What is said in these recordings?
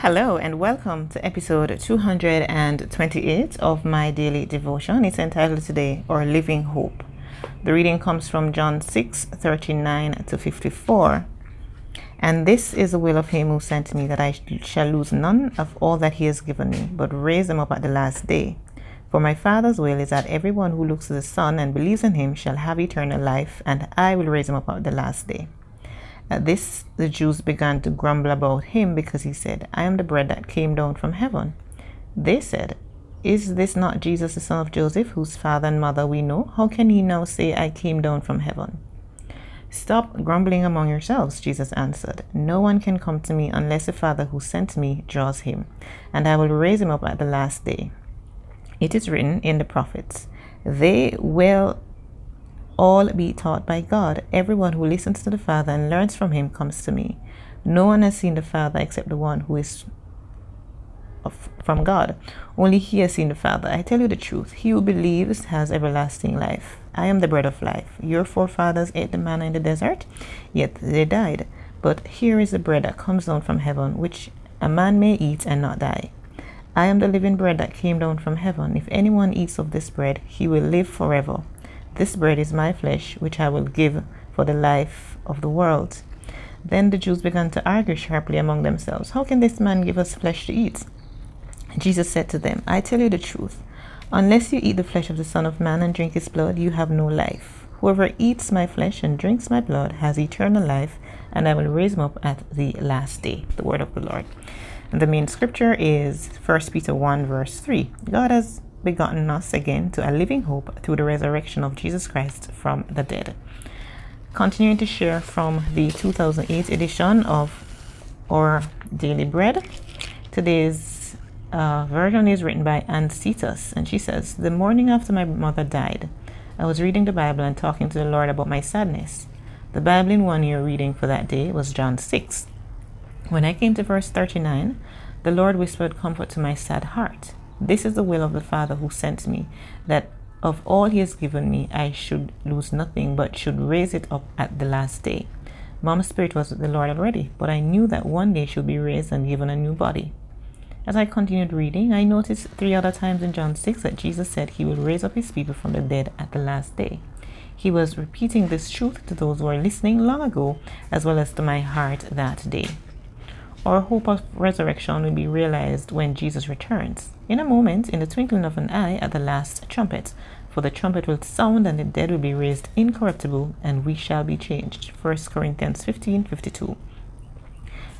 Hello and welcome to episode 228 of my daily devotion. It's entitled today Our Living Hope. The reading comes from John 6 39 to 54. And this is the will of him who sent me, that I shall lose none of all that he has given me, but raise them up at the last day. For my Father's will is that everyone who looks to the Son and believes in him shall have eternal life, and I will raise him up at the last day. At this, the Jews began to grumble about him because he said, I am the bread that came down from heaven. They said, Is this not Jesus, the son of Joseph, whose father and mother we know? How can he now say, I came down from heaven? Stop grumbling among yourselves, Jesus answered. No one can come to me unless the Father who sent me draws him, and I will raise him up at the last day. It is written in the prophets, They will all be taught by God. Everyone who listens to the Father and learns from him comes to me. No one has seen the Father except the one who is of, from God. Only he has seen the Father. I tell you the truth. He who believes has everlasting life. I am the bread of life. Your forefathers ate the manna in the desert, yet they died. But here is the bread that comes down from heaven, which a man may eat and not die. I am the living bread that came down from heaven. If anyone eats of this bread, he will live forever. This bread is my flesh, which I will give for the life of the world. Then the Jews began to argue sharply among themselves, How can this man give us flesh to eat? Jesus said to them, I tell you the truth. Unless you eat the flesh of the Son of Man and drink his blood, you have no life. Whoever eats my flesh and drinks my blood has eternal life, and I will raise him up at the last day. The word of the Lord. And the main scripture is 1 Peter 1, verse 3. God has begotten us again to a living hope through the resurrection of Jesus Christ from the dead. Continuing to share from the 2008 edition of Our Daily Bread. Today's uh, version is written by Anne Cetas, and she says, The morning after my mother died, I was reading the Bible and talking to the Lord about my sadness. The Bible in one year reading for that day was John 6. When I came to verse 39, the Lord whispered comfort to my sad heart. This is the will of the Father who sent me, that of all he has given me, I should lose nothing, but should raise it up at the last day. Mom's spirit was with the Lord already, but I knew that one day she would be raised and given a new body. As I continued reading, I noticed three other times in John 6 that Jesus said he would raise up his people from the dead at the last day. He was repeating this truth to those who were listening long ago, as well as to my heart that day. Our hope of resurrection will be realized when Jesus returns. In a moment, in the twinkling of an eye, at the last trumpet. For the trumpet will sound, and the dead will be raised incorruptible, and we shall be changed. 1 Corinthians 15 52.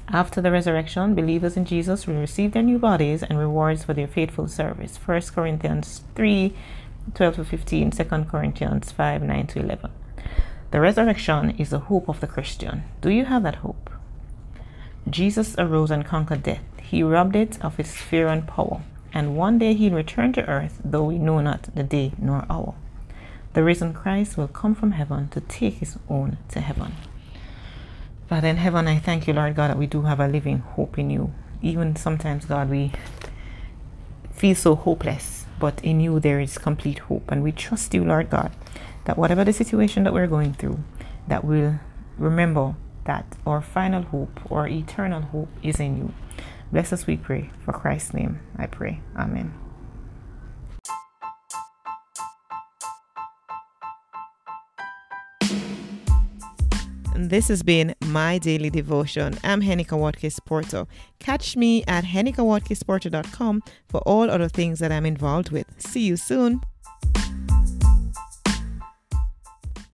After the resurrection, believers in Jesus will receive their new bodies and rewards for their faithful service. 1 Corinthians 3 12 to 15, 2 Corinthians 5 9 to 11. The resurrection is the hope of the Christian. Do you have that hope? Jesus arose and conquered death. He robbed it of its fear and power. And one day he'll return to earth, though we know not the day nor hour. The risen Christ will come from heaven to take his own to heaven. Father in heaven, I thank you, Lord God, that we do have a living hope in you. Even sometimes, God, we feel so hopeless, but in you there is complete hope. And we trust you, Lord God, that whatever the situation that we're going through, that we'll remember that our final hope, our eternal hope is in you. Bless us, we pray. For Christ's name, I pray. Amen. This has been my daily devotion. I'm Henika Watkins Porto. Catch me at henikawatkinsporto.com for all other things that I'm involved with. See you soon.